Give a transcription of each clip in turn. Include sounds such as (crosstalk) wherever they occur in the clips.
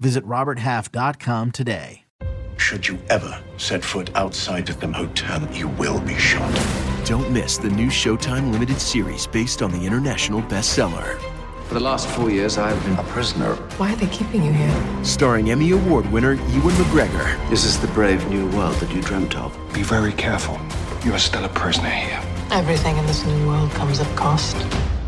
Visit RobertHalf.com today. Should you ever set foot outside of the hotel, you will be shot. Don't miss the new Showtime limited series based on the international bestseller. For the last four years, I have been a prisoner. Why are they keeping you here? Starring Emmy Award winner Ewan McGregor. This is the brave new world that you dreamt of. Be very careful. You are still a prisoner here. Everything in this new world comes at cost.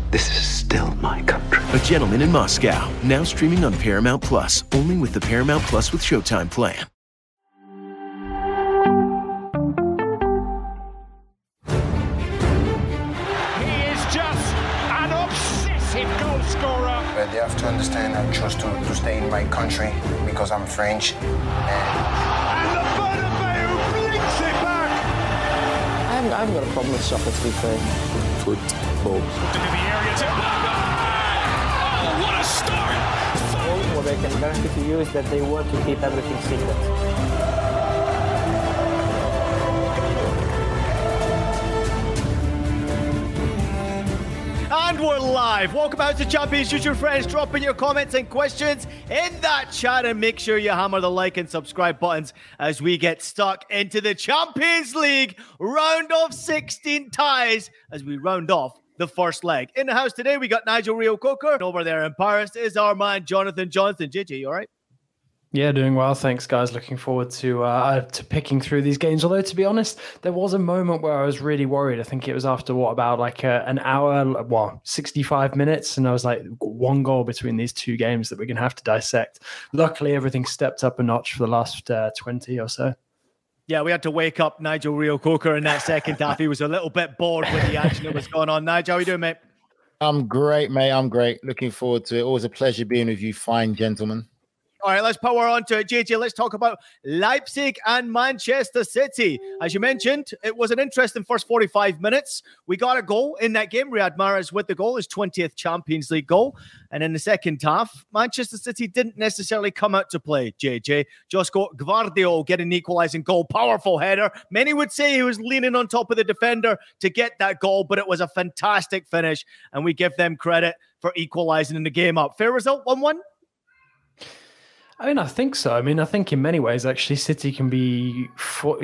This is still my country. A Gentleman in Moscow, now streaming on Paramount Plus, only with the Paramount Plus with Showtime plan. He is just an obsessive goal scorer. But they have to understand I chose to, to stay in my country because I'm French. And And the Bernabeu blinks it back. I haven't, I haven't got a problem with soccer, to be fair. Football. Into the area to Oh, what a start! What I can guarantee to you is that they want to keep everything secret. And we're live. Welcome out to Champions Future Friends. Drop in your comments and questions in that chat and make sure you hammer the like and subscribe buttons as we get stuck into the Champions League round of 16 ties as we round off the first leg. In the house today, we got Nigel Reo-Coker. Over there in Paris is our man Jonathan Johnson. JJ, you all right? Yeah, doing well. Thanks, guys. Looking forward to uh, to picking through these games. Although, to be honest, there was a moment where I was really worried. I think it was after what about like a, an hour, well, sixty five minutes, and I was like, one goal between these two games that we're to have to dissect. Luckily, everything stepped up a notch for the last uh, twenty or so. Yeah, we had to wake up Nigel Reo-Coker in that second (laughs) half. He was a little bit bored with the action that was going on. Nigel, how you doing, mate? I'm great, mate. I'm great. Looking forward to it. Always a pleasure being with you, fine gentlemen. All right, let's power on to it. JJ, let's talk about Leipzig and Manchester City. As you mentioned, it was an interesting first 45 minutes. We got a goal in that game. Riyad Mahrez with the goal, his 20th Champions League goal. And in the second half, Manchester City didn't necessarily come out to play, JJ. Josko Gvardiol getting the equalizing goal. Powerful header. Many would say he was leaning on top of the defender to get that goal, but it was a fantastic finish. And we give them credit for equalizing in the game up. Fair result, 1 1? I mean, I think so. I mean, I think in many ways, actually, City can be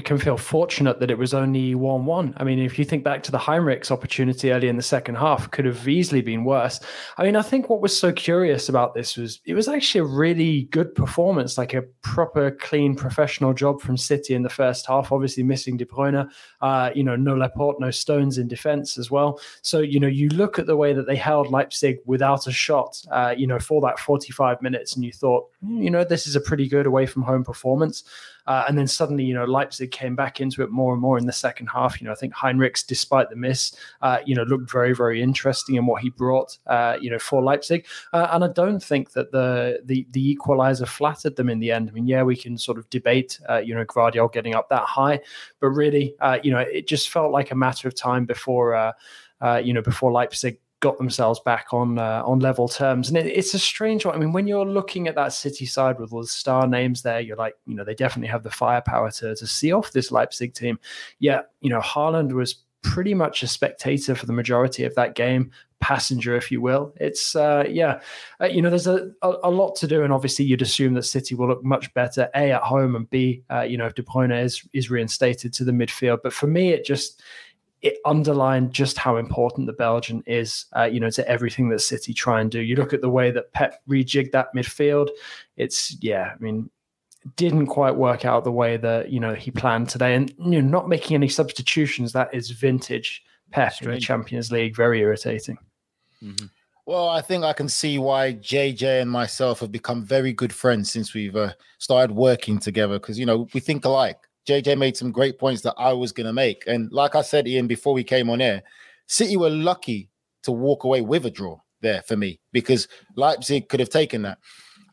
can feel fortunate that it was only one-one. I mean, if you think back to the Henrichs opportunity early in the second half, could have easily been worse. I mean, I think what was so curious about this was it was actually a really good performance, like a proper, clean, professional job from City in the first half. Obviously, missing De Bruyne, uh, you know, no Laporte, no Stones in defence as well. So you know, you look at the way that they held Leipzig without a shot, uh, you know, for that forty-five minutes, and you thought, you know this is a pretty good away from home performance. Uh, and then suddenly, you know, Leipzig came back into it more and more in the second half. You know, I think Henrichs, despite the miss, uh, you know, looked very, very interesting in what he brought, uh, you know, for Leipzig. Uh, and I don't think that the the the equaliser flattered them in the end. I mean, yeah, we can sort of debate, uh, you know, Gvardiol getting up that high, but really, uh, you know, it just felt like a matter of time before, Uh, you know, before Leipzig got themselves back on uh, on level terms. And it, it's a strange one. I mean, when you're looking at that City side with all the star names there, you're like, you know, they definitely have the firepower to to see off this Leipzig team. Yeah, you know, Haaland was pretty much a spectator for the majority of that game passenger if you will it's uh yeah uh, you know there's a, a, a lot to do and obviously you'd assume that city will look much better a at home and b uh, you know if de bruyne is is reinstated to the midfield but for me it just it underlined just how important the Belgian is, uh, you know, to everything that City try and do. You look at the way that Pep rejigged that midfield. It's yeah, I mean, didn't quite work out the way that you know he planned today, and you know, not making any substitutions. That is vintage Pep in the Champions League. Very irritating. Mm-hmm. Well, I think I can see why JJ and myself have become very good friends since we've uh, started working together because you know we think alike. JJ made some great points that I was going to make. And like I said, Ian, before we came on air, City were lucky to walk away with a draw there for me because Leipzig could have taken that.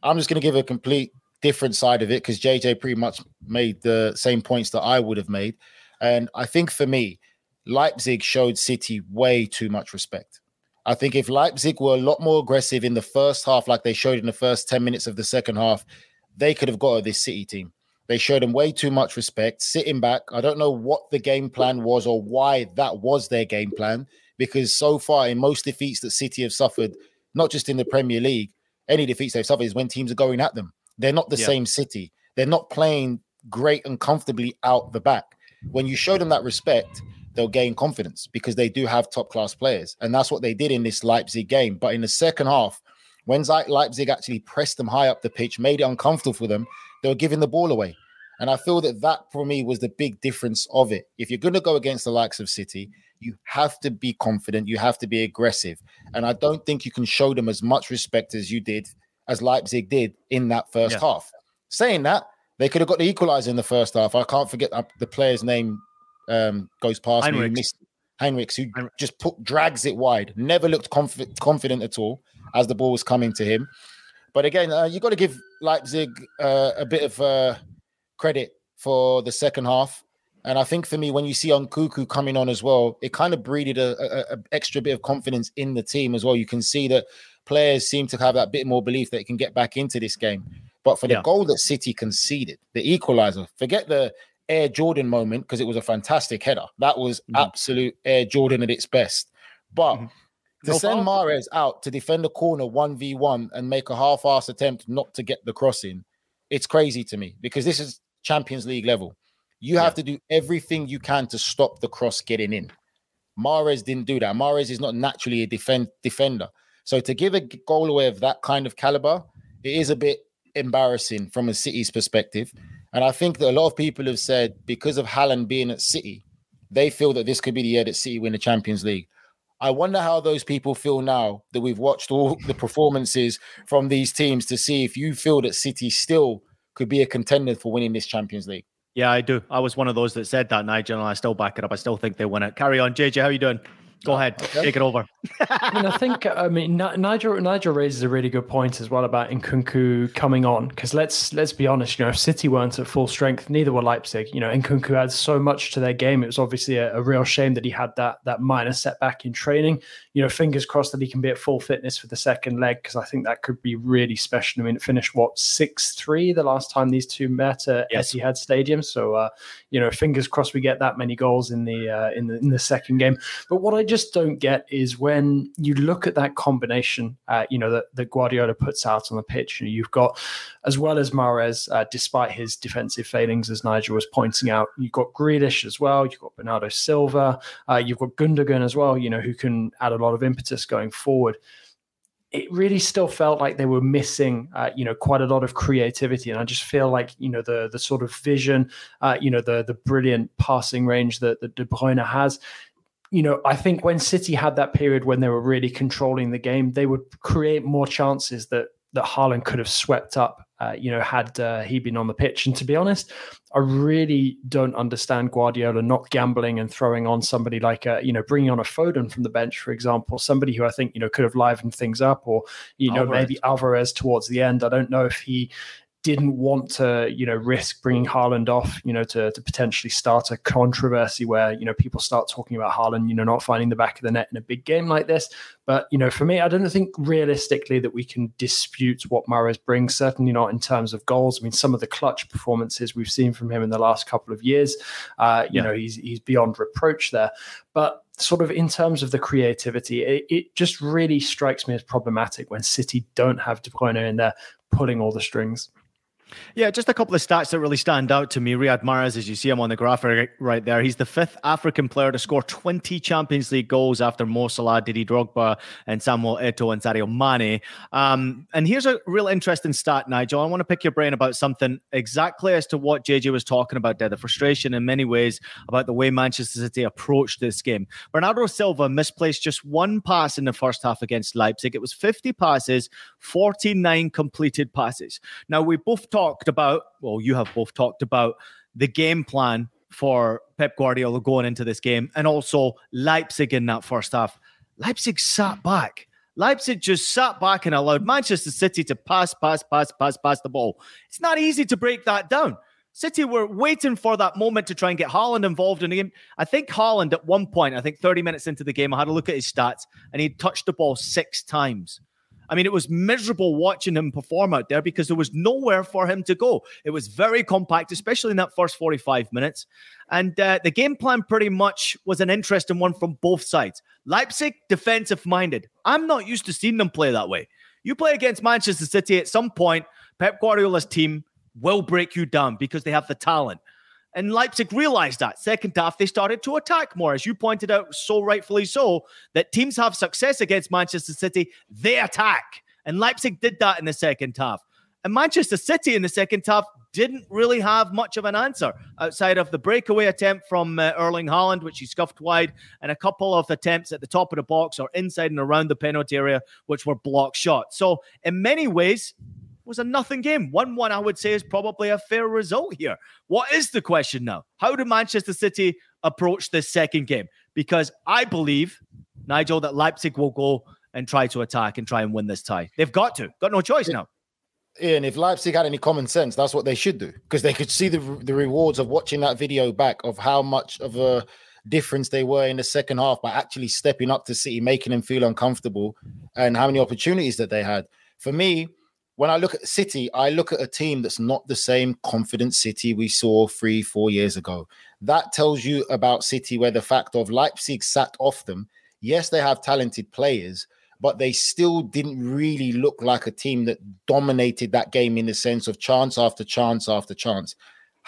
I'm just going to give a complete different side of it because JJ pretty much made the same points that I would have made. And I think for me, Leipzig showed City way too much respect. I think if Leipzig were a lot more aggressive in the first half, like they showed in the first 10 minutes of the second half, they could have got this City team. They showed them way too much respect, sitting back. I don't know what the game plan was or why that was their game plan, because so far in most defeats that City have suffered, not just in the Premier League, any defeats they've suffered is when teams are going at them. They're not the yeah. same City. They're not playing great and comfortably out the back. When you show them that respect, they'll gain confidence because they do have top class players. And that's what they did in this Leipzig game. But in the second half, when Leipzig actually pressed them high up the pitch, made it uncomfortable for them, they were giving the ball away. And I feel that that for me was the big difference of it. If you're going to go against the likes of City, you have to be confident, you have to be aggressive. And I don't think you can show them as much respect as you did, as Leipzig did in that first yeah. half. Saying that, they could have got the equalizer in the first half. I can't forget the player's name um, goes past Henrichs. me. Who missed, Henrichs, who Henrichs. just put drags it wide, never looked conf- confident at all as the ball was coming to him. But again, uh, you got to give Leipzig uh, a bit of uh, credit for the second half. And I think for me, when you see Nkunku coming on as well, it kind of breeded a, a, a, extra bit of confidence in the team as well. You can see that players seem to have that bit more belief that they can get back into this game. But for the yeah. goal that City conceded, the equalizer, forget the Air Jordan moment because it was a fantastic header. That was mm-hmm. absolute Air Jordan at its best. But mm-hmm. To no send Mahrez out to defend a corner 1v1 and make a half ass attempt not to get the crossing, it's crazy to me because this is Champions League level. You have yeah. to do everything you can to stop the cross getting in. Mahrez didn't do that. Mahrez is not naturally a defend defender. So to give a goal away of that kind of caliber, it is a bit embarrassing from a City's perspective. And I think that a lot of people have said because of Haaland being at City, they feel that this could be the year that City win the Champions League. I wonder how those people feel now that we've watched all the performances from these teams to see if you feel that City still could be a contender for winning this Champions League. Yeah, I do. I was one of those that said that, Nigel, and I still back it up. I still think they win it. Carry on, JJ. How are you doing? Go ahead, okay. take it over. I mean, I think I mean Nigel Nigel raises a really good point as well about Nkunku coming on because let's let's be honest, you know, if City weren't at full strength, neither were Leipzig. You know, Nkunku adds so much to their game. It was obviously a, a, real shame that he had that that minor setback in training. You know, fingers crossed that he can be at full fitness for the second leg because I think that could be really special. I mean, it finished what six three the last time these two met at yes. Etihad Stadium. So, uh, you know, fingers crossed we get that many goals in the uh, in the in the second game. But what I just don't get is when you look at that combination, uh, you know, that, that Guardiola puts out on the pitch. You know, you've got, as well as Mahrez, uh, despite his defensive failings, as Nigel was pointing out, you've got Grealish as well. You've got Bernardo Silva. Uh, you've got Gundogan as well. You know, who can add a lot of impetus going forward it really still felt like they were missing, uh, you know, quite a lot of creativity, and I just feel like you know the the sort of vision, uh, you know, the the brilliant passing range that, that De Bruyne has you know, I think when City had that period when they were really controlling the game, they would create more chances that that Haaland could have swept up. Uh, you know, had uh, he been on the pitch. And to be honest, I really don't understand Guardiola not gambling and throwing on somebody like a, you know, bringing on a Foden from the bench, for example, somebody who I think you know could have livened things up, or you know Alvarez. maybe Alvarez towards the end. I don't know if he didn't want to, you know, risk bringing Haaland off, you know, to, to potentially start a controversy where, you know, people start talking about Haaland, you know, not finding the back of the net in a big game like this. But, you know, for me, I don't think realistically that we can dispute what Mahrez brings, certainly not in terms of goals. I mean, some of the clutch performances we've seen from him in the last couple of years, uh, you yeah. know, he's, he's beyond reproach there. But sort of in terms of the creativity, it, it, just really strikes me as problematic when City don't have De Bruyne in there pulling all the strings. Yeah, just a couple of stats that really stand out to me. Riyad Mahrez, as you see him on the graph right there, he's the fifth African player to score 20 Champions League goals after Mo Salah, Didi Drogba, and Samuel Eto'o and Sadio Mane. Um, and here's a real interesting stat, Nigel. I want to pick your brain about something exactly as to what JJ was talking about there, the frustration in many ways about the way Manchester City approached this game. Bernardo Silva misplaced just one pass in the first half against Leipzig. It was 50 passes, 49 completed passes. Now, we both talked talked about, well, you have both talked about the game plan for Pep Guardiola going into this game and also Leipzig in that first half. Leipzig sat back Leipzig just sat back and allowed Manchester City to pass, pass, pass, pass, pass the ball. It's not easy to break that down. City were waiting for that moment to try and get Haaland involved in the game. I think Haaland at one point, I think 30 minutes into the game, I had a look at his stats and he touched the ball six times. I mean, it was miserable watching him perform out there because there was nowhere for him to go. It was very compact, especially in that first 45 minutes. And uh, the game plan pretty much was an interesting one from both sides. Leipzig, defensive minded. I'm not used to seeing them play that way. You play against Manchester City at some point, Pep Guardiola's team will break you down because they have the talent. And Leipzig realized that. Second half, they started to attack more. As you pointed out, so rightfully so, that teams have success against Manchester City, they attack. And Leipzig did that in the second half. And Manchester City in the second half didn't really have much of an answer outside of the breakaway attempt from uh, Erling Haaland, which he scuffed wide, and a couple of attempts at the top of the box or inside and around the penalty area, which were block shots. So, in many ways, was a nothing game. 1 1, I would say, is probably a fair result here. What is the question now? How do Manchester City approach this second game? Because I believe, Nigel, that Leipzig will go and try to attack and try and win this tie. They've got to, got no choice now. And if Leipzig had any common sense, that's what they should do because they could see the the rewards of watching that video back of how much of a difference they were in the second half by actually stepping up to City, making them feel uncomfortable, and how many opportunities that they had. For me, when I look at City, I look at a team that's not the same confident City we saw three, four years ago. That tells you about City, where the fact of Leipzig sat off them. Yes, they have talented players, but they still didn't really look like a team that dominated that game in the sense of chance after chance after chance.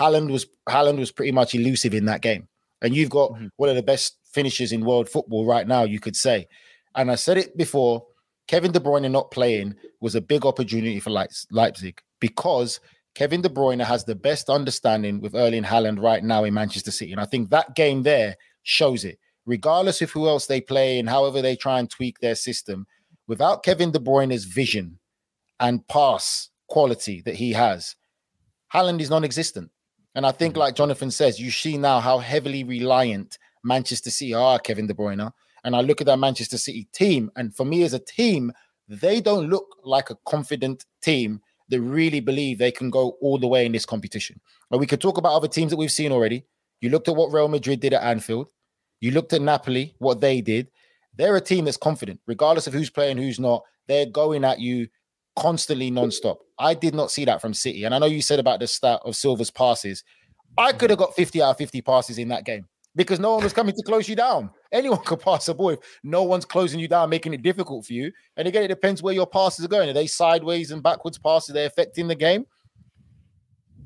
Haaland was Haaland was pretty much elusive in that game, and you've got mm-hmm. one of the best finishers in world football right now, you could say. And I said it before Kevin De Bruyne not playing was a big opportunity for Leipzig because Kevin De Bruyne has the best understanding with Erling Haaland right now in Manchester City. And I think that game there shows it. Regardless of who else they play and however they try and tweak their system, without Kevin De Bruyne's vision and pass quality that he has, Haaland is non existent. And I think, mm-hmm. like Jonathan says, you see now how heavily reliant Manchester City are, Kevin De Bruyne and I look at that Manchester City team, and for me as a team, they don't look like a confident team that really believe they can go all the way in this competition. But we could talk about other teams that we've seen already. You looked at what Real Madrid did at Anfield. You looked at Napoli, what they did. They're a team that's confident, regardless of who's playing, who's not. They're going at you constantly non-stop. I did not see that from City. And I know you said about the stat of Silva's passes. I could have got 50 out of 50 passes in that game because no one was coming to close you down. Anyone (laughs) could pass a ball if no one's closing you down, making it difficult for you. And again, it depends where your passes are going. Are they sideways and backwards passes? Are they affecting the game?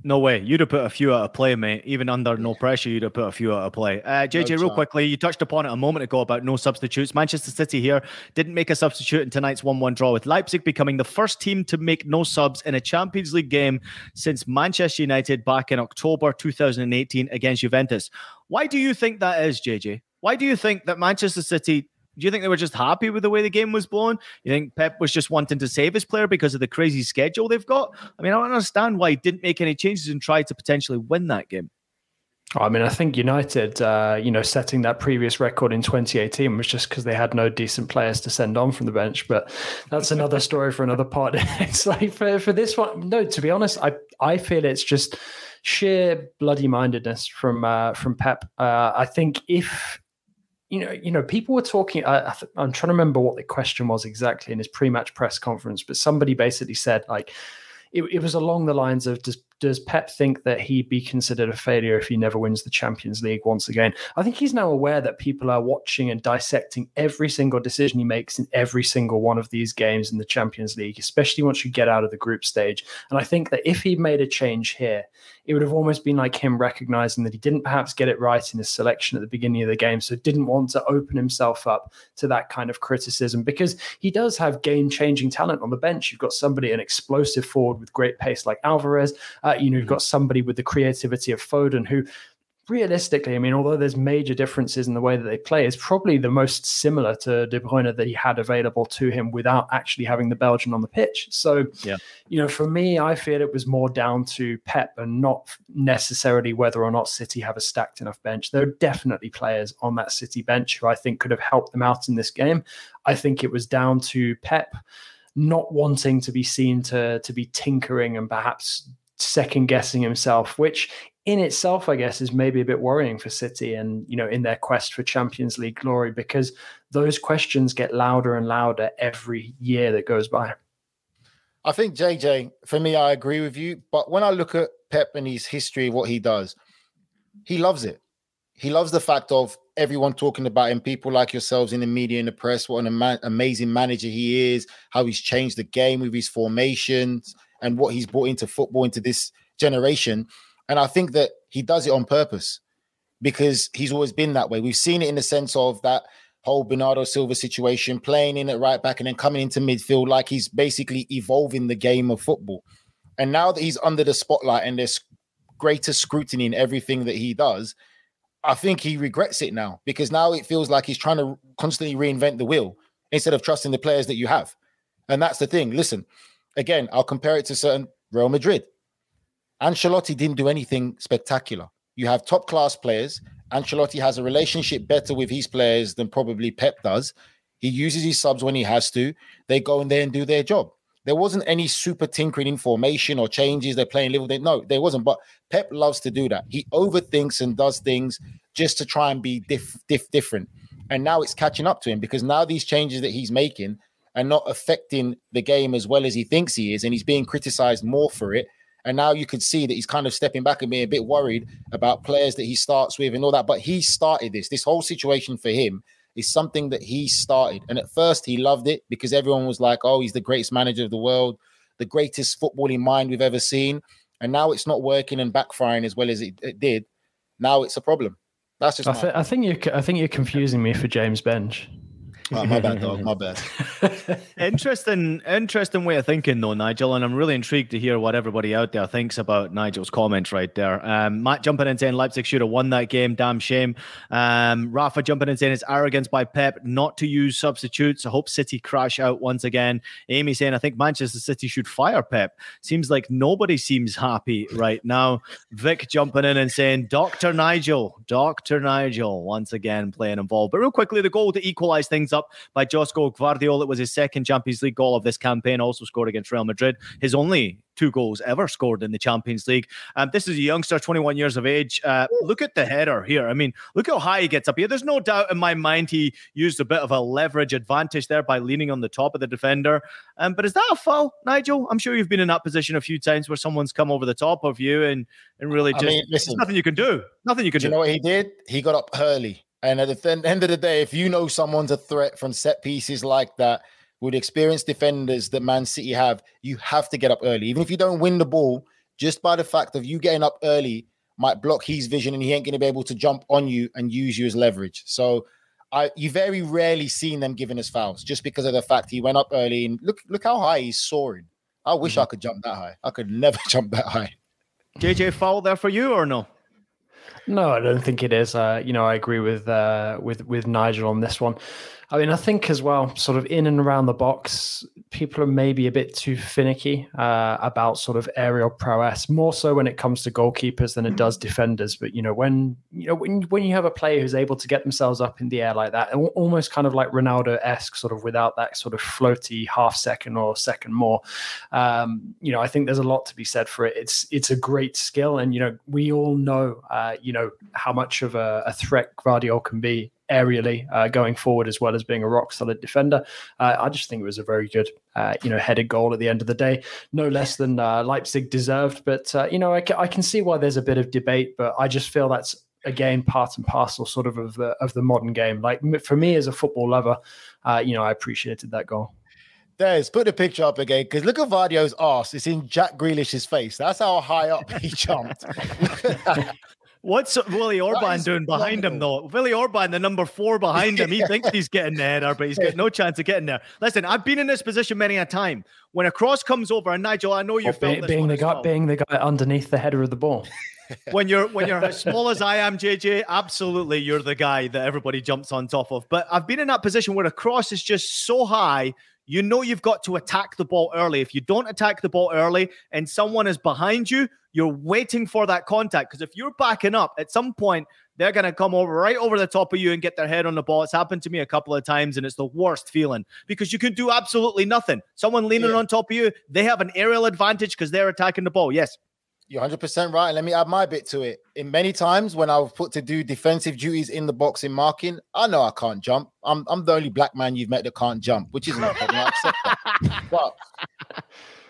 No way. You'd have put a few out of play, mate. Even under no pressure, you'd have put a few out of play. Uh, JJ, no real quickly, you touched upon it a moment ago about no substitutes. Manchester City here didn't make a substitute in tonight's 1 1 draw, with Leipzig becoming the first team to make no subs in a Champions League game since Manchester United back in October 2018 against Juventus. Why do you think that is, JJ? Why do you think that Manchester City do you think they were just happy with the way the game was blown? You think Pep was just wanting to save his player because of the crazy schedule they've got? I mean, I don't understand why he didn't make any changes and try to potentially win that game. I mean, I think United, uh, you know, setting that previous record in 2018 was just because they had no decent players to send on from the bench. But that's another story for another part. (laughs) it's like for, for this one, no. To be honest, I I feel it's just sheer bloody mindedness from uh, from Pep. Uh, I think if you know, you know, people were talking. I, am trying to remember what the question was exactly in his pre-match press conference, but somebody basically said like it, it was along the lines of does does Pep think that he'd be considered a failure if he never wins the Champions League once again? I think he's now aware that people are watching and dissecting every single decision he makes in every single one of these games in the Champions League, especially once you get out of the group stage. And I think that if he'd made a change here, it would have almost been like him recognizing that he didn't perhaps get it right in his selection at the beginning of the game. So didn't want to open himself up to that kind of criticism because he does have game changing talent on the bench. You've got somebody, an explosive forward with great pace like Alvarez. Uh, you know, you've got somebody with the creativity of Foden who realistically, I mean, although there's major differences in the way that they play, is probably the most similar to De Bruyne that he had available to him without actually having the Belgian on the pitch. So, yeah. you know, for me, I feel it was more down to Pep and not necessarily whether or not City have a stacked enough bench. There are definitely players on that City bench who I think could have helped them out in this game. I think it was down to Pep not wanting to be seen to to be tinkering and perhaps second guessing himself, which in itself, I guess, is maybe a bit worrying for City and you know in their quest for Champions League glory because those questions get louder and louder every year that goes by. I think JJ, for me, I agree with you. But when I look at Pep and his history, what he does, he loves it. He loves the fact of everyone talking about him, people like yourselves in the media in the press, what an ama- amazing manager he is, how he's changed the game with his formations and what he's brought into football into this generation. And I think that he does it on purpose because he's always been that way. We've seen it in the sense of that whole Bernardo Silva situation, playing in it right back and then coming into midfield, like he's basically evolving the game of football. And now that he's under the spotlight and there's greater scrutiny in everything that he does, I think he regrets it now because now it feels like he's trying to constantly reinvent the wheel instead of trusting the players that you have. And that's the thing. Listen, again, I'll compare it to certain Real Madrid. Ancelotti didn't do anything spectacular. You have top class players. Ancelotti has a relationship better with his players than probably Pep does. He uses his subs when he has to. They go in there and do their job. There wasn't any super tinkering in formation or changes. They're playing little. no, there wasn't. But Pep loves to do that. He overthinks and does things just to try and be diff, diff, different. And now it's catching up to him because now these changes that he's making are not affecting the game as well as he thinks he is, and he's being criticized more for it. And now you can see that he's kind of stepping back and being a bit worried about players that he starts with and all that. But he started this. This whole situation for him is something that he started. And at first, he loved it because everyone was like, oh, he's the greatest manager of the world, the greatest footballing mind we've ever seen. And now it's not working and backfiring as well as it, it did. Now it's a problem. That's just. I, th- I think you. I think you're confusing me for James Benge. Oh, my bad, dog. My bad. (laughs) interesting, interesting way of thinking, though, Nigel. And I'm really intrigued to hear what everybody out there thinks about Nigel's comments right there. Um, Matt jumping in saying Leipzig should have won that game. Damn shame. Um, Rafa jumping in saying it's arrogance by Pep not to use substitutes. I hope City crash out once again. Amy saying I think Manchester City should fire Pep. Seems like nobody seems happy right now. Vic jumping in and saying Doctor Nigel, Doctor Nigel once again playing involved. But real quickly, the goal to equalise things up by Josko Gvardiol. It was his second Champions League goal of this campaign, also scored against Real Madrid. His only two goals ever scored in the Champions League. Um, this is a youngster, 21 years of age. Uh, look at the header here. I mean, look how high he gets up here. There's no doubt in my mind he used a bit of a leverage advantage there by leaning on the top of the defender. Um, but is that a foul, Nigel? I'm sure you've been in that position a few times where someone's come over the top of you and and really just I mean, listen, nothing you can do. Nothing you can do. You know what he did? He got up early. And at the end of the day, if you know someone's a threat from set pieces like that, with experienced defenders that Man City have, you have to get up early. Even if you don't win the ball, just by the fact of you getting up early might block his vision and he ain't going to be able to jump on you and use you as leverage. So I you very rarely seen them giving us fouls just because of the fact he went up early and look look how high he's soaring. I wish mm-hmm. I could jump that high. I could (laughs) never jump that high. JJ foul there for you or no? No, I don't think it is. Uh, you know, I agree with uh, with with Nigel on this one. I mean, I think as well, sort of in and around the box, people are maybe a bit too finicky uh, about sort of aerial prowess, more so when it comes to goalkeepers than it does defenders. But you know, when you know when when you have a player who's able to get themselves up in the air like that, almost kind of like Ronaldo esque, sort of without that sort of floaty half second or second more, um, you know, I think there's a lot to be said for it. It's it's a great skill, and you know, we all know, uh, you know, how much of a, a threat Gvardiol can be aerially uh, going forward as well as being a rock solid defender. Uh, I just think it was a very good, uh, you know, headed goal at the end of the day. No less than uh, Leipzig deserved, but uh, you know, I, I, can see why there's a bit of debate, but I just feel that's again part and parcel sort of of the of the modern game. Like for me as a football lover, uh, you know, I appreciated that goal. There's put the picture up again because look at Gvardiol's ass. It's in Jack Grealish's face. That's how high up he jumped. (laughs) What's Willi Orban doing behind him, though? Willi Orban, the number four behind him, he (laughs) thinks he's getting the header, but he's got no (laughs) chance of getting there. Listen, I've been in this position many a time. When a cross comes over, and Nigel, I know you felt being, being the guy, well. being the guy underneath the header of the ball. (laughs) when you're when you're as small as I am, JJ, absolutely, you're the guy that everybody jumps on top of. But I've been in that position where a cross is just so high you know you've got to attack the ball early. If you don't attack the ball early and someone is behind you, you're waiting for that contact. Because if you're backing up, at some point, they're going to come over right over the top of you and get their head on the ball. It's happened to me a couple of times, and it's the worst feeling because you can do absolutely nothing. Someone leaning yeah. on top of you, they have an aerial advantage because they're attacking the ball. Yes. You're 100% right. And let me add my bit to it. In many times when I was put to do defensive duties in the box in marking, I know I can't jump. I'm, I'm the only black man you've met that can't jump, which isn't a problem. I accept that. (laughs) But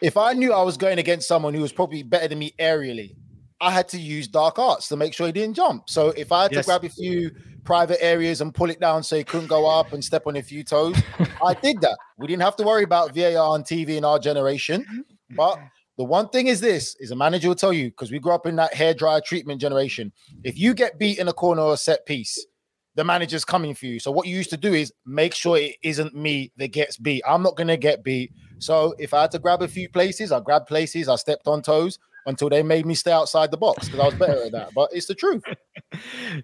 if I knew I was going against someone who was probably better than me aerially, I had to use dark arts to make sure he didn't jump. So if I had yes. to grab a few private areas and pull it down so he couldn't go up and step on a few toes, I (laughs) did that. We didn't have to worry about VAR on TV in our generation. But the one thing is this: is a manager will tell you because we grew up in that hair dryer treatment generation. If you get beat in a corner or a set piece, the manager's coming for you. So what you used to do is make sure it isn't me that gets beat. I'm not gonna get beat. So if I had to grab a few places, I grabbed places, I stepped on toes until they made me stay outside the box because I was better at that. But it's the truth. (laughs)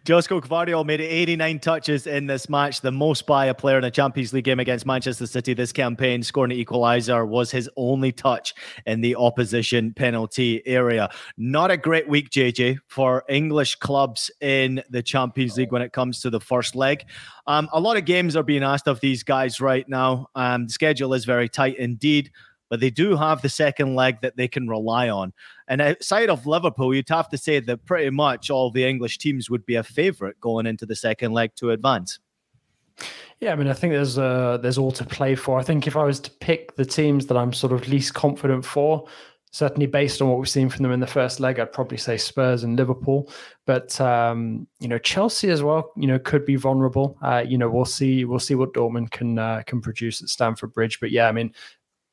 Josko Gvardiol made 89 touches in this match, the most by a player in a Champions League game against Manchester City this campaign. Scoring an equaliser was his only touch in the opposition penalty area. Not a great week, JJ, for English clubs in the Champions League when it comes to the first leg. Um, a lot of games are being asked of these guys right now. Um, the schedule is very tight indeed but they do have the second leg that they can rely on. And outside of Liverpool, you'd have to say that pretty much all the English teams would be a favourite going into the second leg to advance. Yeah, I mean, I think there's uh, there's all to play for. I think if I was to pick the teams that I'm sort of least confident for, certainly based on what we've seen from them in the first leg, I'd probably say Spurs and Liverpool. But um, you know, Chelsea as well, you know, could be vulnerable. Uh, you know, we'll see we'll see what Dortmund can uh, can produce at Stamford Bridge. But yeah, I mean,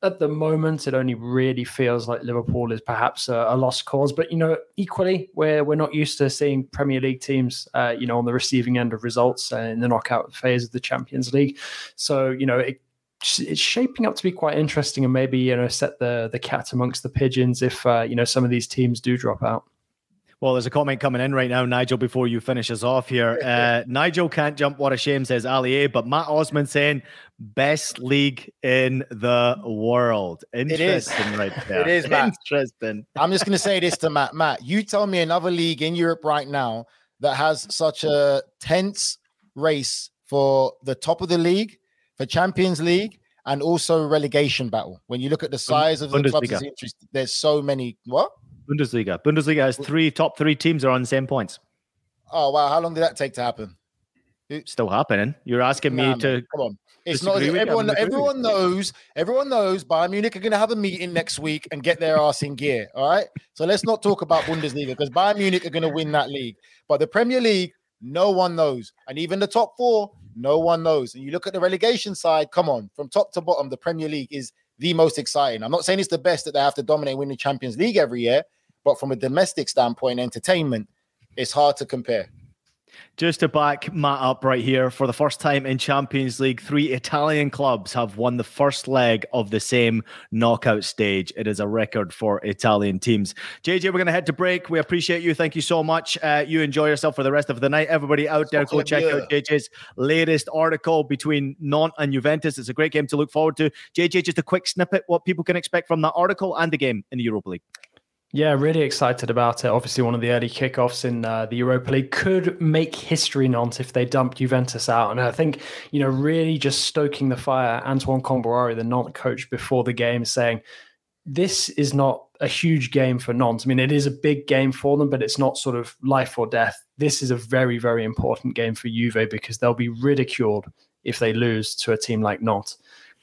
at the moment, it only really feels like Liverpool is perhaps a, a, lost cause. But you know, equally, we're we're not used to seeing Premier League teams, uh, you know, on the receiving end of results uh, in the knockout phase of the Champions League. So you know, it, it's shaping up to be quite interesting, and maybe you know, set the the cat amongst the pigeons if uh, you know some of these teams do drop out. Well, there's a comment coming in right now, Nigel, before you finish us off here. (laughs) Uh, Nigel can't jump. What a shame, says Ali A. But Matt Osman saying best league in the world. Interesting, right (laughs) there. It is, Matt. Interesting. I'm just going to say this to Matt. Matt, you tell me another league in Europe right now that has such a tense race for the top of the league, for Champions League, and also relegation battle. When you look at the size of the Bundesliga. clubs, there's so many. What? Bundesliga. Bundesliga has three top three teams are on the same points. Oh wow! How long did that take to happen? Still happening. You're asking nah, me to come on. It's not everyone. Everyone knows. Everyone knows. Bayern Munich are going to have a meeting next week and get their ass in gear. All right. So let's not talk about Bundesliga because Bayern Munich are going to win that league. But the Premier League, no one knows, and even the top four, no one knows. And you look at the relegation side. Come on, from top to bottom, the Premier League is the most exciting. I'm not saying it's the best that they have to dominate, win the Champions League every year, but from a domestic standpoint, entertainment, it's hard to compare. Just to back Matt up right here, for the first time in Champions League, three Italian clubs have won the first leg of the same knockout stage. It is a record for Italian teams. JJ, we're going to head to break. We appreciate you. Thank you so much. Uh, you enjoy yourself for the rest of the night. Everybody out there, go check out JJ's latest article between Nantes and Juventus. It's a great game to look forward to. JJ, just a quick snippet what people can expect from that article and the game in the Europa League. Yeah, really excited about it. Obviously, one of the early kickoffs in uh, the Europa League could make history not if they dump Juventus out. And I think, you know, really just stoking the fire. Antoine Kombouaré, the Nantes coach, before the game, saying this is not a huge game for Nantes. I mean, it is a big game for them, but it's not sort of life or death. This is a very, very important game for Juve because they'll be ridiculed if they lose to a team like Nantes.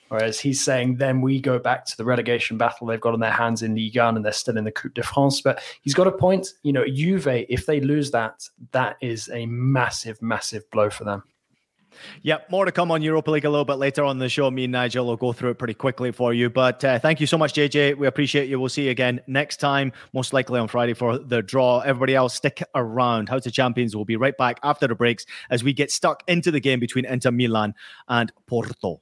Whereas he's saying then we go back to the relegation battle they've got on their hands in Ligue 1 and they're still in the Coupe de France. But he's got a point. You know, Juve, if they lose that, that is a massive, massive blow for them. Yep, more to come on Europa League a little bit later on the show. Me and Nigel will go through it pretty quickly for you. But uh, thank you so much, JJ. We appreciate you. We'll see you again next time, most likely on Friday for the draw. Everybody else, stick around. House of Champions will be right back after the breaks as we get stuck into the game between Inter Milan and Porto.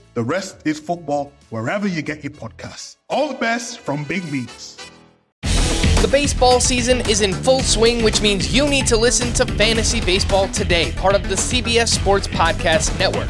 The Rest is Football wherever you get your podcasts. All the best from Big Meats. The baseball season is in full swing, which means you need to listen to Fantasy Baseball Today, part of the CBS Sports Podcast Network.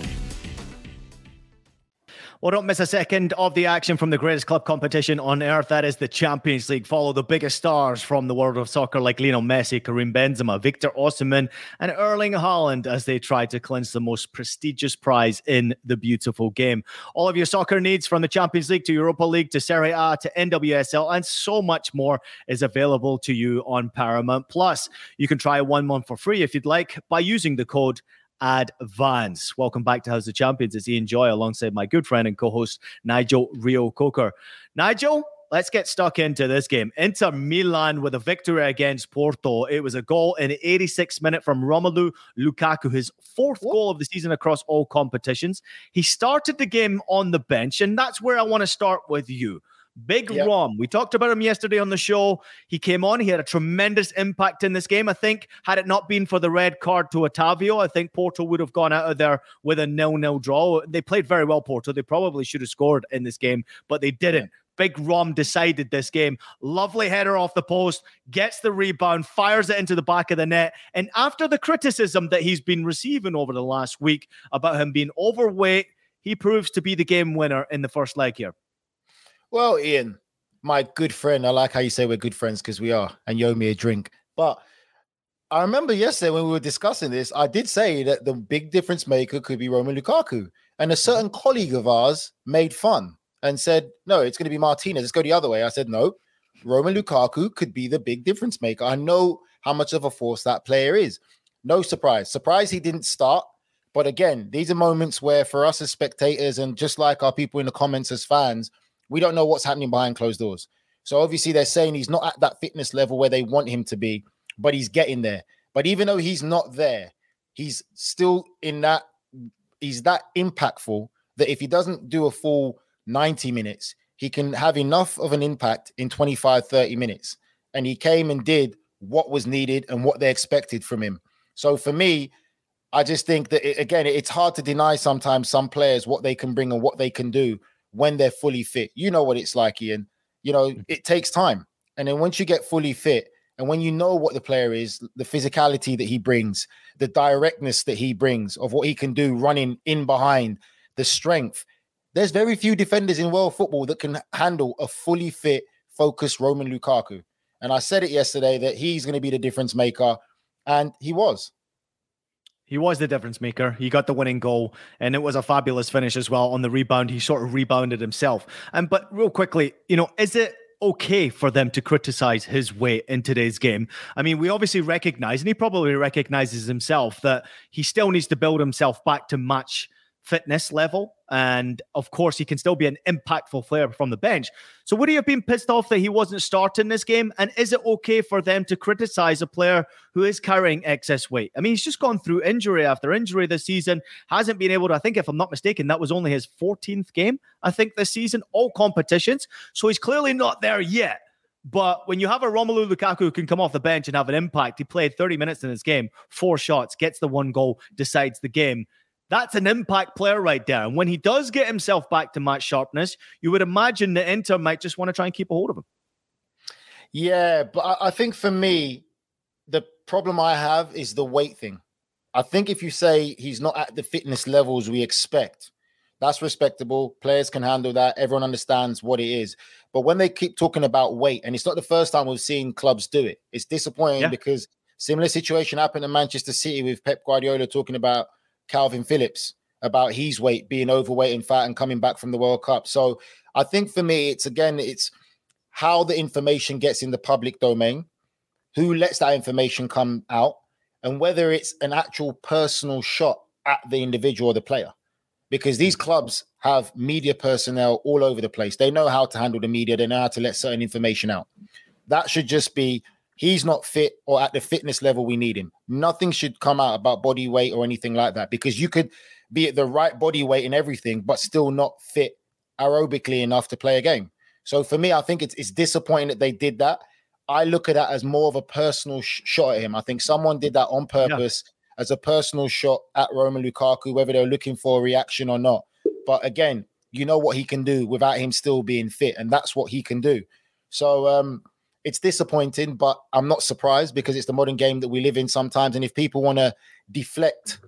Well, don't miss a second of the action from the greatest club competition on earth. That is the Champions League. Follow the biggest stars from the world of soccer like Lionel Messi, Karim Benzema, Victor Osimhen, and Erling Haaland as they try to clinch the most prestigious prize in the beautiful game. All of your soccer needs from the Champions League to Europa League to Serie A to NWSL and so much more is available to you on Paramount Plus. You can try one month for free if you'd like by using the code advance. Welcome back to House of Champions. It's Ian Joy alongside my good friend and co-host Nigel Reo-Coker. Nigel, let's get stuck into this game. Inter Milan with a victory against Porto. It was a goal in the 86th minute from Romelu Lukaku, his fourth goal of the season across all competitions. He started the game on the bench, and that's where I want to start with you. Big yep. Rom. We talked about him yesterday on the show. He came on. He had a tremendous impact in this game. I think had it not been for the red card to Otavio, I think Porto would have gone out of there with a nil-nil draw. They played very well, Porto. They probably should have scored in this game, but they didn't. Big Rom decided this game. Lovely header off the post, gets the rebound, fires it into the back of the net. And after the criticism that he's been receiving over the last week about him being overweight, he proves to be the game winner in the first leg here. Well, Ian, my good friend, I like how you say we're good friends because we are, and you owe me a drink. But I remember yesterday when we were discussing this, I did say that the big difference maker could be Romelu Lukaku. And a certain mm-hmm. colleague of ours made fun and said, no, it's going to be Martinez. Let's go the other way. I said, no, Romelu Lukaku could be the big difference maker. I know how much of a force that player is. No surprise. Surprise he didn't start. But again, these are moments where for us as spectators and just like our people in the comments as fans, we don't know what's happening behind closed doors. So obviously they're saying he's not at that fitness level where they want him to be, but he's getting there. But even though he's not there, he's still in that he's that impactful that if he doesn't do a full 90 minutes, he can have enough of an impact in 25 30 minutes. And he came and did what was needed and what they expected from him. So for me, I just think that it, again, it's hard to deny sometimes some players what they can bring and what they can do when they're fully fit. You know what it's like, Ian. You know, mm. it takes time. And then once you get fully fit, and when you know what the player is, the physicality that he brings, the directness that he brings of what he can do running in behind, the strength, there's very few defenders in world football that can handle a fully fit, focused Romelu Lukaku. And I said it yesterday that he's going to be the difference maker. And he was. He was the difference maker. He got the winning goal, and it was a fabulous finish as well on the rebound. He sort of rebounded himself. And but real quickly, you know, is it okay for them to criticize his weight in today's game? I mean, we obviously recognize, and he probably recognizes himself that he still needs to build himself back to match fitness level. And of course, he can still be an impactful player from the bench. So, would he have been pissed off that he wasn't starting this game? And is it okay for them to criticize a player who is carrying excess weight? I mean, he's just gone through injury after injury this season, hasn't been able to, I think, if I'm not mistaken, that was only his 14th game, I think, this season, all competitions. So, he's clearly not there yet. But when you have a Romelu Lukaku who can come off the bench and have an impact, he played 30 minutes in this game, four shots, gets the one goal, decides the game. That's an impact player right there. And when he does get himself back to match sharpness, you would imagine that Inter might just want to try and keep a hold of him. Yeah, but I think for me, the problem I have is the weight thing. I think if you say he's not at the fitness levels we expect, that's respectable. Players can handle that. Everyone understands what it is. But when they keep talking about weight, and it's not the first time we've seen clubs do it, it's disappointing yeah. because similar situation happened in Manchester City with Pep Guardiola talking about Kalvin Phillips, about his weight being overweight and fat and coming back from the World Cup. So I think for me, it's again, it's how the information gets in the public domain, who lets that information come out, and whether it's an actual personal shot at the individual or the player. Because these mm. clubs have media personnel all over the place. They know how to handle the media, they know how to let certain information out. That should just be he's not fit or at the fitness level we need him. Nothing should come out about body weight or anything like that because you could be at the right body weight and everything, but still not fit aerobically enough to play a game. So for me, I think it's, it's disappointing that they did that. I look at that as more of a personal sh- shot at him. I think someone did that on purpose yeah. as a personal shot at Romelu Lukaku, whether they're looking for a reaction or not. But again, you know what he can do without him still being fit, and that's what he can do. So um, it's disappointing, but I'm not surprised because it's the modern game that we live in sometimes. And if people want to deflect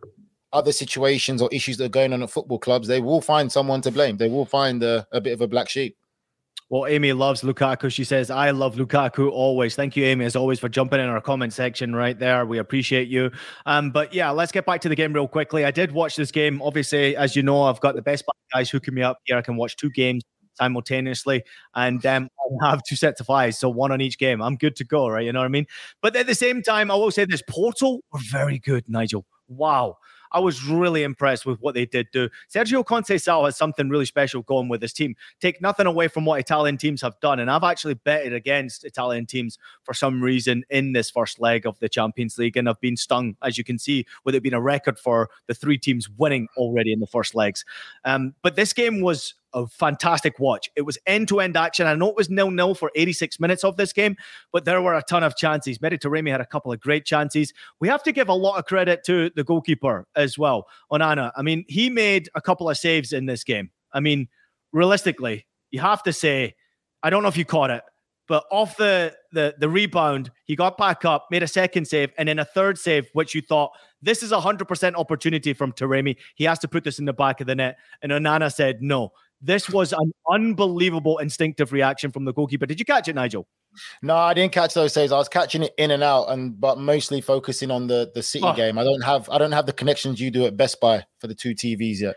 other situations or issues that are going on at football clubs, they will find someone to blame. They will find a, a bit of a black sheep. Well, Amy loves Lukaku. She says, I love Lukaku always. Thank you, Amy, as always, for jumping in our comment section right there. We appreciate you. Um, but yeah, let's get back to the game real quickly. I did watch this game. Obviously, as you know, I've got the best guys hooking me up here. I can watch two games simultaneously and um, I have two sets of eyes, so one on each game. I'm good to go, right? You know what I mean? But at the same time, I will say this Porto were very good, Nigel. Wow. I was really impressed with what they did do. Sergio Conceição has something really special going with his team. Take nothing away from what Italian teams have done, and I've actually betted against Italian teams for some reason in this first leg of the Champions League, and I've been stung, as you can see, with it being a record for the three teams winning already in the first legs. Um, but this game was a fantastic watch. It was end to end action. I know it was nil nil for 86 minutes of this game, but there were a ton of chances. Taremi had a couple of great chances. We have to give a lot of credit to the goalkeeper as well, Onana. I mean, he made a couple of saves in this game. I mean, realistically, you have to say, I don't know if you caught it, but off the, the the rebound, he got back up, made a second save, and then a third save, which you thought this is a hundred percent opportunity from Taremi. He has to put this in the back of the net. And Onana said, No, this was an unbelievable instinctive reaction from the goalkeeper. Did you catch it, Nigel? No, I didn't catch those saves. I was catching it in and out, and but mostly focusing on the the City oh. game. I don't have I don't have the connections you do at Best Buy for the two TVs yet.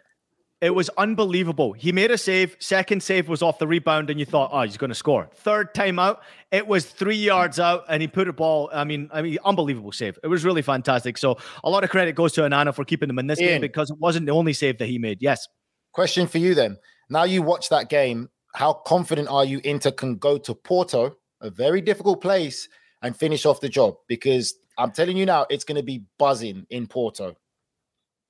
It was unbelievable. He made a save. Second save was off the rebound, and you thought, oh, he's going to score. Third time out, it was three yards out, and he put a ball. I mean, I mean, unbelievable save. It was really fantastic. So a lot of credit goes to Onana for keeping them in this Ian. game because it wasn't the only save that he made. Yes. Question for you then. Now you watch that game. How confident are you Inter can go to Porto, a very difficult place, and finish off the job? Because I'm telling you now, it's going to be buzzing in Porto.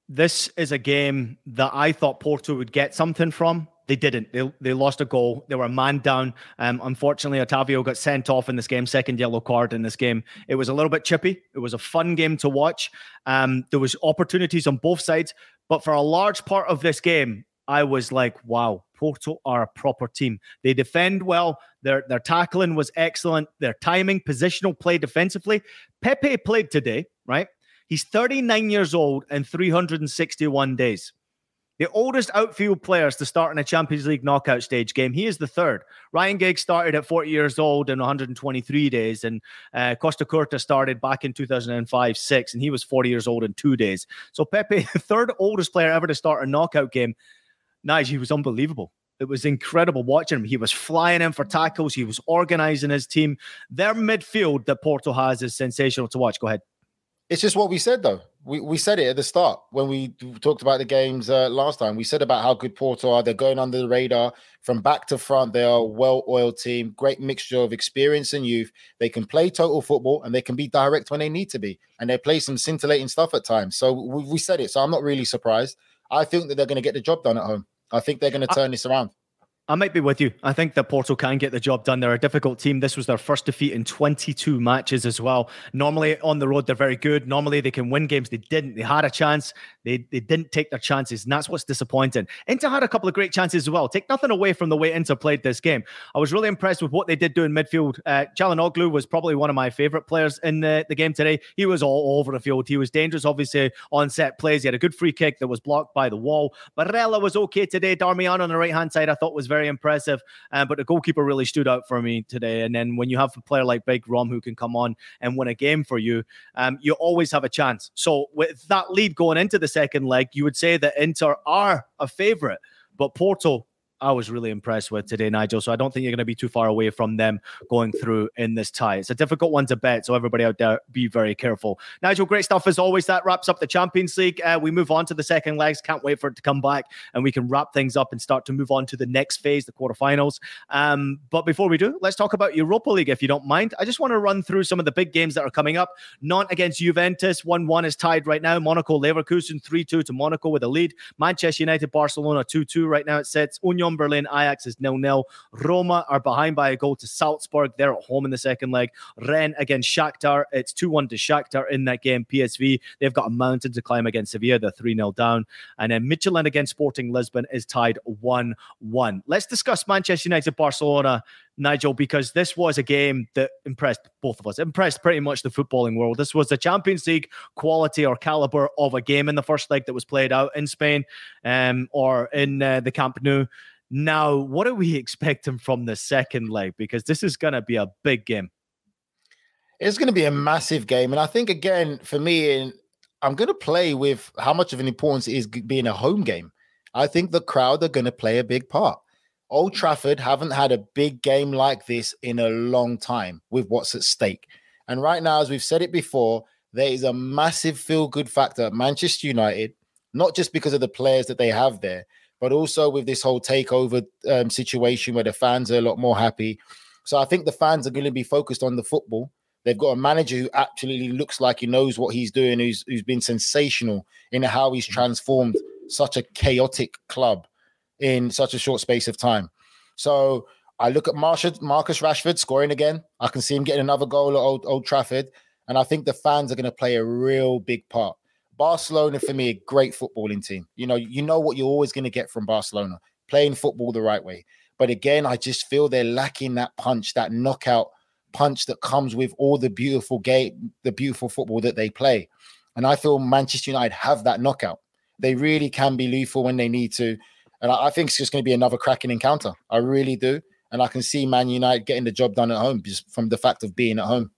This is a game that I thought Porto would get something from. They didn't. They, they lost a goal. They were man down. Um, unfortunately, Otavio got sent off in this game, second yellow card in this game. It was a little bit chippy. It was a fun game to watch. Um, there was opportunities on both sides, but for a large part of this game, I was like, wow, Porto are a proper team. They defend well. Their their tackling was excellent. Their timing, positional play defensively. Pepe played today, right? He's 39 years old and 361 days. The oldest outfield players to start in a Champions League knockout stage game. He is the third. Ryan Giggs started at 40 years old and 123 days, and uh, Costacurta started back in 2005 6, and he was 40 years old in two days. So Pepe, the (laughs) third oldest player ever to start a knockout game, Nige, he was unbelievable. It was incredible watching him. He was flying in for tackles. He was organizing his team. Their midfield that Porto has is sensational to watch. Go ahead. It's just what we said, though. We, we said it at the start when we talked about the games uh, last time. We said about how good Porto are. They're going under the radar from back to front. They are a well oiled team, great mixture of experience and youth. They can play total football and they can be direct when they need to be. And they play some scintillating stuff at times. So we, we said it. So I'm not really surprised. I think that they're going to get the job done at home. I think they're going to turn I, this around. I might be with you. I think that Porto can get the job done. They're a difficult team. This was their first defeat in 22 matches as well. Normally on the road, they're very good. Normally they can win games. They didn't. They had a chance. They, they didn't take their chances, and that's what's disappointing. Inter had a couple of great chances as well. Take nothing away from the way Inter played this game. I was really impressed with what they did do in midfield. Uh, Calhanoglu was probably one of my favorite players in the, the game today. He was all over the field. He was dangerous, obviously, on set plays. He had a good free kick that was blocked by the wall. Barella was okay today. Darmian on the right hand side, I thought was very impressive. Uh, but the goalkeeper really stood out for me today. And then when you have a player like Big Rom who can come on and win a game for you, um, you always have a chance. So with that lead going into the second leg, you would say that Inter are a favourite. But Porto I was really impressed with today, Nigel. So I don't think you're going to be too far away from them going through in this tie. It's a difficult one to bet, so everybody out there be very careful. Nigel, great stuff as always. That wraps up the Champions League. Uh, we move on to the second legs. Can't wait for it to come back and we can wrap things up and start to move on to the next phase, the quarterfinals. Um, but before we do, let's talk about Europa League if you don't mind. I just want to run through some of the big games that are coming up. Nantes against Juventus, 1 1 is tied right now. Monaco Leverkusen 3 2 to Monaco with a lead. Manchester United Barcelona 2 2 right now. It sets Union Union Berlin, Ajax is nil nil. Roma are behind by a goal to Salzburg. They're at home in the second leg. Rennes against Shakhtar. It's 2 1 to Shakhtar in that game. PSV, they've got a mountain to climb against Sevilla. They're 3 0 down. And then Midtjylland against Sporting Lisbon is tied 1 1. Let's discuss Manchester United Barcelona. Nigel, because this was a game that impressed both of us, impressed pretty much the footballing world. This was the Champions League quality or caliber of a game in the first leg that was played out in Spain um, or in uh, the Camp Nou. Now, what are we (laughs) expecting from the second leg? Because this is going to be a big game. It's going to be a massive game. And I think, again, for me, I'm going to play with how much of an importance it is being a home game. I think the crowd are going to play a big part. Old Trafford haven't had a big game like this in a long time with what's at stake. And right now, as we've said it before, there is a massive feel good factor at Manchester United, not just because of the players that they have there, but also with this whole takeover um, situation where the fans are a lot more happy. So I think the fans are going to be focused on the football. They've got a manager who absolutely looks like he knows what he's doing, who's who's been sensational in how he's transformed such a chaotic club in such a short space of time. So I look at Marcus Rashford scoring again. I can see him getting another goal at Old, Old Trafford. And I think the fans are going to play a real big part. Barcelona for me, a great footballing team. You know, you know what you're always going to get from Barcelona, playing football the right way. But again, I just feel they're lacking that punch, that knockout punch that comes with all the beautiful game, the beautiful football that they play. And I feel Manchester United have that knockout. They really can be lethal when they need to. And I, I think it's just going to be another cracking encounter. I really do. And I can see Man United getting the job done at home just from the fact of being at home.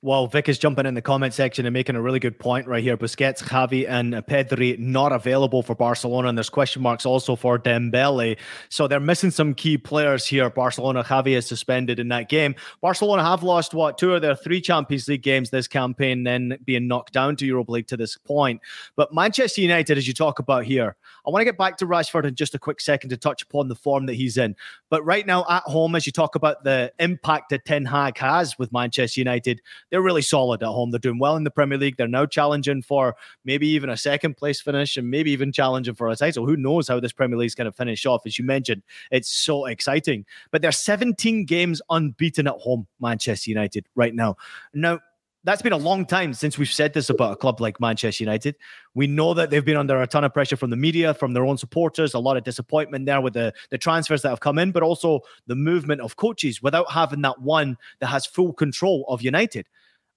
Well, Vic is jumping in the comment section and making a really good point right here. Busquets, Xavi, and Pedri not available for Barcelona, and there's question marks also for Dembele. So they're missing some key players here. Barcelona, Xavi is suspended in that game. Barcelona have lost what two of their three Champions League games this campaign, then being knocked down to Europa League to this point. But Manchester United, as you talk about here, I want to get back to Rashford in just a quick second to touch upon the form that he's in. But right now at home, as you talk about the impact that Ten Hag has with Manchester United they're really solid at home. They're doing well in the Premier League. They're now challenging for maybe even a second place finish and maybe even challenging for a title. Who knows how this Premier League is going to finish off? As you mentioned, it's so exciting. But they're 17 games unbeaten at home, Manchester United, right now. Now, that's been a long time since we've said this about a club like Manchester United. We know that they've been under a ton of pressure from the media, from their own supporters, a lot of disappointment there with the, the transfers that have come in, but also the movement of coaches without having that one that has full control of United.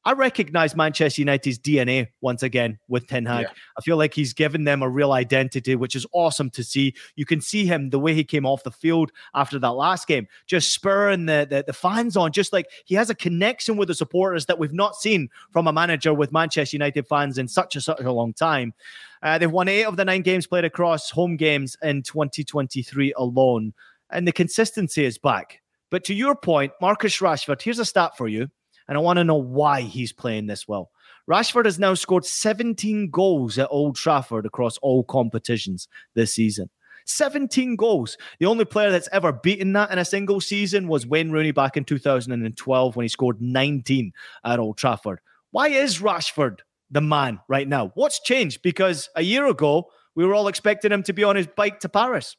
I recognize Manchester United's DNA once again with Ten Hag. Yeah. I feel like he's given them a real identity, which is awesome to see. You can see him the way he came off the field after that last game, just spurring the, the, the fans on, just like he has a connection with the supporters that we've not seen from a manager with Manchester United fans in such a such a long time. Uh, they've won eight of the nine games played across home games in 2023 alone, and the consistency is back. But to your point, Marcus Rashford, here's a stat for you and I want to know why he's playing this well. Rashford has now scored 17 goals at Old Trafford across all competitions this season. 17 goals. The only player that's ever beaten that in a single season was Wayne Rooney back in 2012 when he scored 19 at Old Trafford. Why is Rashford the man right now? What's changed? Because a year ago, we were all expecting him to be on his bike to Paris.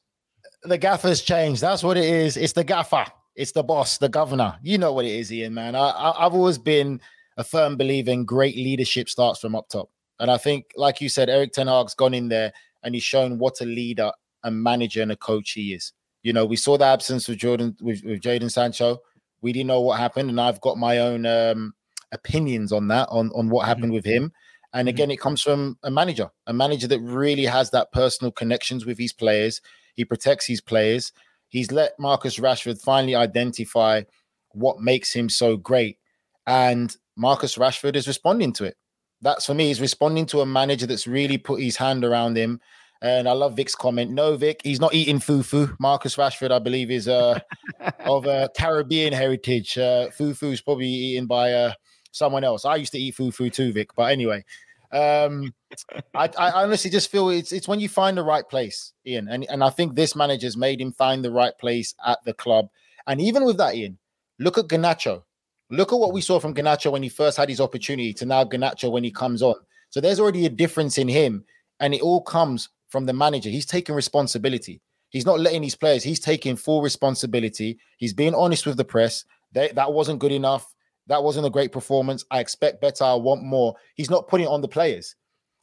the gaffer's changed. That's what it is. It's the gaffer. It's the boss, the governor. You know what it is, Ian, man. I, I, I've always been a firm believer in great leadership starts from up top. And I think, like you said, Erik Ten Hag's gone in there and he's shown what a leader, a manager, and a coach he is. You know, we saw the absence of Jordan with, with Jadon Sancho. We didn't know what happened, and I've got my own um, opinions on that, on on what happened mm-hmm. with him. And again, mm-hmm. it comes from a manager, a manager that really has that personal connections with his players. He protects his players. He's let Marcus Rashford finally identify what makes him so great. And Marcus Rashford is responding to it that's for me. He's responding to a manager that's really put his hand around him. And I love Vic's comment. No, Vic, he's not eating fufu. Marcus Rashford, I believe, is uh, (laughs) of a Caribbean heritage. Uh, fufu is probably eaten by uh, someone else. I used to eat fufu too, Vic. But anyway, um, (laughs) I, I, honestly just feel it's it's when you find the right place, Ian. And, and I think this manager's made him find the right place at the club. And even with that, Ian, look at Garnacho. Look at what we saw from Garnacho when he first had his opportunity to now Garnacho when he comes on. So there's already a difference in him, and it all comes from the manager. He's taking responsibility. He's not letting his players. He's taking full responsibility. He's being honest with the press. They, that wasn't good enough. That wasn't a great performance. I expect better. I want more. He's not putting it on the players.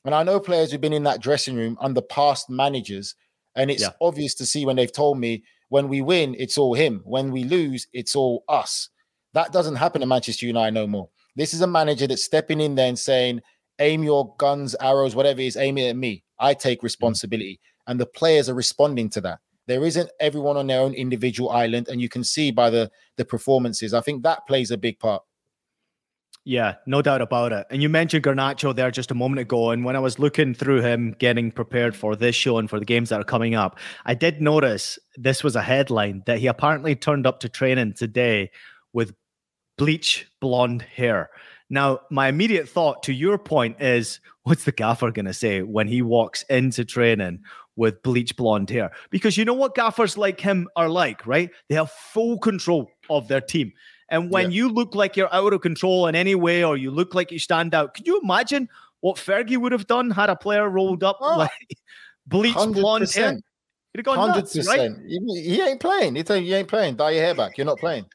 And I know players who've been in that dressing room under past managers, and it's yeah. obvious to see when they've told me when we win, it's all him. When we lose, it's all us. That doesn't happen at Manchester United no more. This is a manager that's stepping in there and saying, aim your guns, arrows, whatever it is, aim it at me. I take mm. responsibility. And the players are responding to that. There isn't everyone on their own individual island, and you can see by the the performances. I think that plays a big part. Yeah, no doubt about it. And you mentioned Garnacho there just a moment ago. And when I was looking through him getting prepared for this show and for the games that are coming up, I did notice this was a headline that he apparently turned up to training today with bleach blonde hair. Now, my immediate thought to your point is what's the gaffer going to say when he walks into training with bleach blonde hair? Because you know what gaffers like him are like, right? They have full control of their team. And when yeah. you look like you're out of control in any way or you look like you stand out, can you imagine what Fergie would have done had a player rolled up oh, like (laughs) bleach 100%. blonde hair? He'd have gone 100%. Nuts, right? He, he ain't playing. He you ain't playing. Dye your hair back. You're not playing.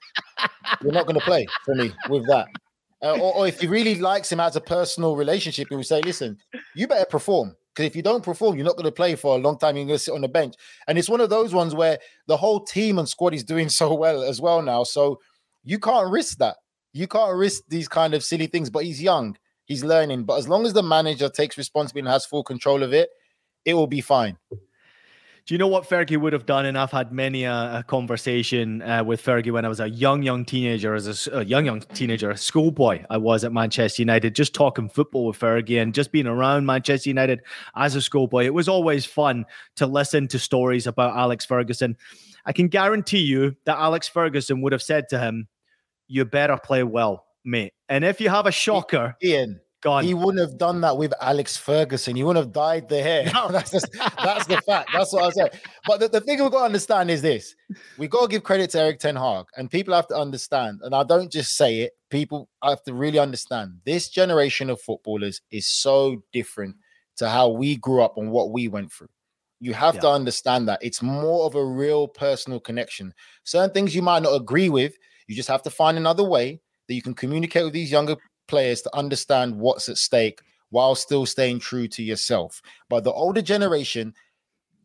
You're not going to play for me with that. Uh, or, or, if he really likes him as a personal relationship, he would say, listen, you better perform. Because if you don't perform, you're not going to play for a long time. You're going to sit on the bench. And it's one of those ones where the whole team and squad is doing (laughs) so well as well now. So you can't risk that. You can't risk these kind of silly things. But he's young, he's learning. But as long as the manager takes responsibility and has full control of it, it will be fine. Do you know what Fergie would have done? And I've had many a, a conversation uh, with Fergie when I was a young, young teenager, as a, a, young, young teenager, a schoolboy. I was at Manchester United, just talking football with Fergie and just being around Manchester United as a schoolboy. It was always fun to listen to stories about Alex Ferguson. I can guarantee you that Alex Ferguson would have said to him, "You better play well, mate." And if you have a shocker, Ian, Gone. He wouldn't have done that with Alex Ferguson. He wouldn't have dyed the hair. No. (laughs) that's, just, that's the fact. That's what I said. But the, the thing we've got to understand is this: we've got to give credit to Erik Ten Hag, and people have to understand. And I don't just say it; people have to really understand. This generation of footballers is so different to how we grew up and what we went through. You have yeah. to understand that it's more of a real personal connection. Certain things you might not agree with, you just have to find another way that you can communicate with these younger players to understand what's at stake while still staying true to yourself. But the older generation,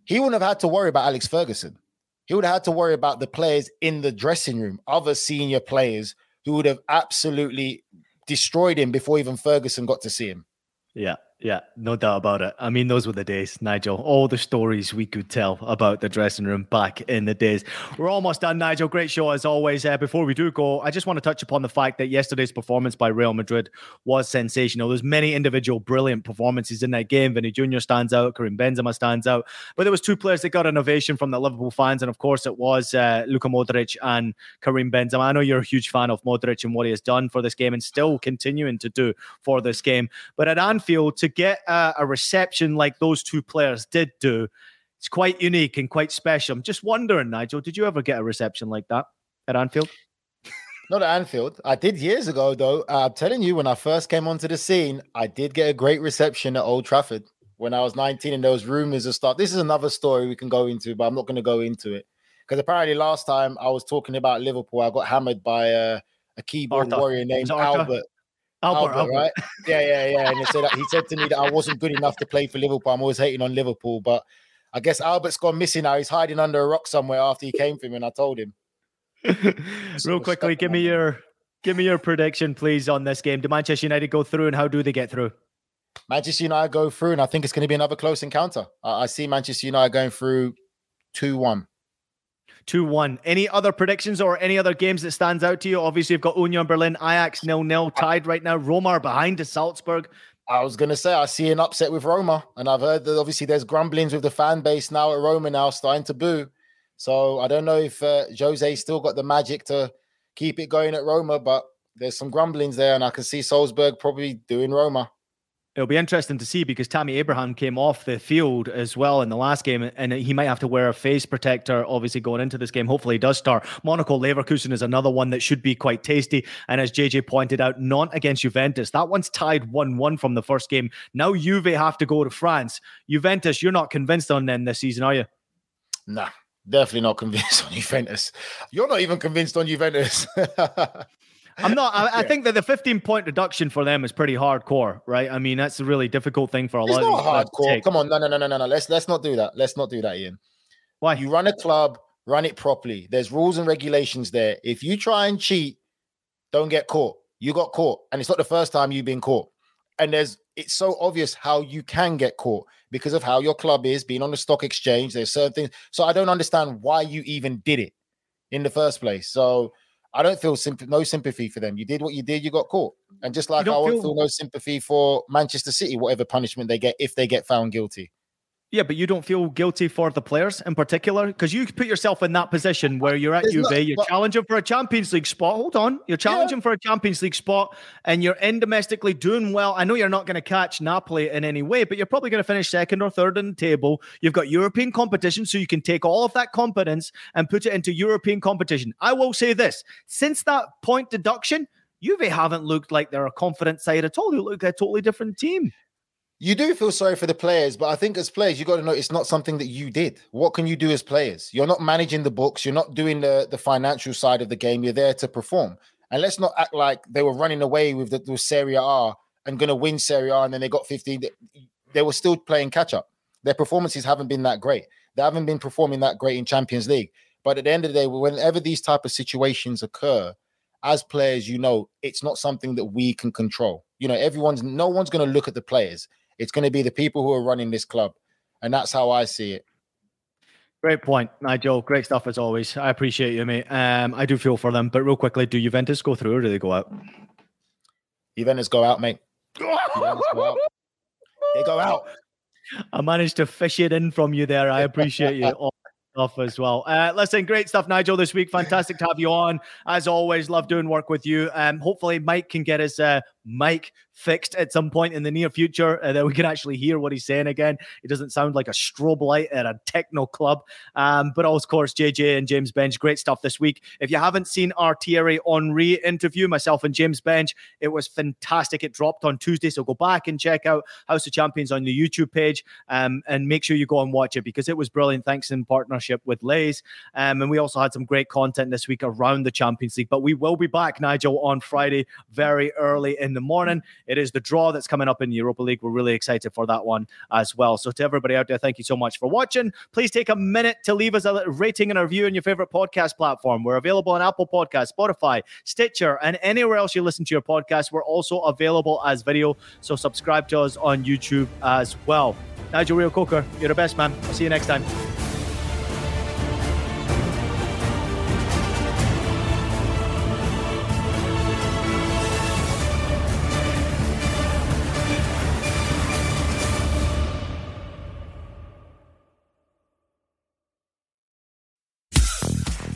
he wouldn't have had to worry about Alex Ferguson. He would have had to worry about the players in the dressing room, other senior players who would have absolutely destroyed him before even Ferguson got to see him. Yeah, yeah, no doubt about it. I mean, those were the days, Nigel. All the stories we could tell about the dressing room back in the days. We're almost done, Nigel. Great show as always. Uh, before we do go, I just want to touch upon the fact that yesterday's performance by Real Madrid was sensational. There's many individual brilliant performances in that game. Vini Jr. stands out, Karim Benzema stands out, but there was two players that got an ovation from the Liverpool fans, and of course it was uh, Luka Modric and Karim Benzema. I know you're a huge fan of Modric and what he has done for this game, and still continuing to do for this game. But at Anfield, to get uh, a reception like those two players did do, it's quite unique and quite special. I'm just wondering, Nigel, did you ever get a reception like that at Anfield? (laughs) Not at Anfield. I did years ago, though. Uh, I'm telling you, when I first came onto the scene, I did get a great reception at Old Trafford. when I was 19 and there was rumors of stuff. This is another story we can go into, but I'm not going to go into it because apparently last time I was talking about Liverpool, I got hammered by uh, a keyboard Arthur. warrior named Albert. Albert, Albert. right? Yeah, yeah, yeah. And he said he said to me that I wasn't good enough to play for Liverpool. I'm always hating on Liverpool, but I guess Albert's gone missing now. He's hiding under a rock somewhere after he came for me, and I told him. (laughs) Real quickly, give me your give me your prediction, please, on this game. Do Manchester United go through, and how do they get through? Manchester United go through, and I think it's going to be another close encounter. I, I see Manchester United going through two one. 2 1. Any other predictions or any other games that stands out to you? Obviously, you've got Union Berlin, Ajax nil nil tied right now. Roma are behind to Salzburg. I was going to say I see an upset with Roma, and I've heard that obviously there's grumblings with the fan base now at Roma now starting to boo. So I don't know if uh, Jose still got the magic to keep it going at Roma, but there's some grumblings there, and I can see Salzburg probably doing Roma. It'll be interesting to see because Tammy Abraham came off the field as well in the last game, and he might have to wear a face protector, obviously, going into this game. Hopefully, he does start. Monaco Leverkusen is another one that should be quite tasty. And as JJ pointed out, Nantes against Juventus. That one's tied 1 1 from the first game. Now, Juve have to go to France. Juventus, you're not convinced on them this season, are you? Nah, definitely not convinced (laughs) on Juventus. You're not even convinced on Juventus. (laughs) I'm not. I, I, think that the 15 point reduction for them is pretty hardcore, right? I mean, that's a really difficult thing for a it's lot not of hardcore. Come on, no, no, no, no, no, no. Let's let's not do that. Let's not do that, Ian. Why? You run a club, run it properly. There's rules and regulations there. If you try and cheat, don't get caught. You got caught, and it's not the first time you've been caught. And there's it's so obvious how you can get caught because of how your club is being on the stock exchange. There's certain things. So I don't understand why you even did it in the first place. So I don't feel no sympathy for them. You did what you did, you got caught. And just like I won't feel- feel no sympathy for Manchester City, whatever punishment they get if they get found guilty. Yeah, but you don't feel guilty for the players in particular because you put yourself in that position where you're at There's not- you're but- challenging for a Champions League spot. Hold on, you're challenging for a Champions League spot, and you're in domestically doing well. I know you're not going to catch Napoli in any way, but you're probably going to finish second or third in the table. You've got European competition, so you can take all of that confidence and put it into European competition. I will say this: since that point deduction, Juve haven't looked like they're a confident side at all. They look like a totally different team. You do feel sorry for the players, but I think as players, you got to know it's not something that you did. What can you do as players? You're not managing the books, you're not doing the, the financial side of the game, you're there to perform. And let's not act like they were running away with the with Serie A and going to win Serie A and then they got 15. They were still playing catch up. Their performances haven't been that great. They haven't been performing that great in Champions League. But at the end of the day, whenever these type of situations occur, as players, you know, it's not something that we can control. You know, everyone's no one's going to look at the players. It's going to be the people who are running this club. And that's how I see it. Great point, Nigel. Great stuff as always. I appreciate you, mate. Um, I do feel for them, but real quickly, do Juventus go through or do they go out? Juventus go out, mate. Go out. They go out. (laughs) I managed to fish it in from you there. I appreciate you. (laughs) all Stuff as well. Uh, listen, great stuff, Nigel, this week. Fantastic to have you on. As always, love doing work with you. Um, hopefully, Mike can get his uh, mic fixed at some point in the near future uh, that we can actually hear what he's saying again. It doesn't sound like a strobe light at a techno club. Um, but of course, JJ and James Benge, great stuff this week. If you haven't seen our Thierry Henry interview, myself and James Benge, it was fantastic. It dropped on Tuesday, so go back and check out House of Champions on the YouTube page um, and make sure you go and watch it because it was brilliant. Thanks in partnership with Lays. Um, and we also had some great content this week around the Champions League. But we will be back, Nigel, on Friday very early in the morning. It is the draw that's coming up in the Europa League. We're really excited for that one as well. So, to everybody out there, thank you so much for watching. Please take a minute to leave us a rating and a review on your favorite podcast platform. We're available on Apple Podcasts, Spotify, Stitcher, and anywhere else you listen to your podcast. We're also available as video. So, subscribe to us on YouTube as well. Nigel Reo-Coker, you're the best, man. I'll see you next time.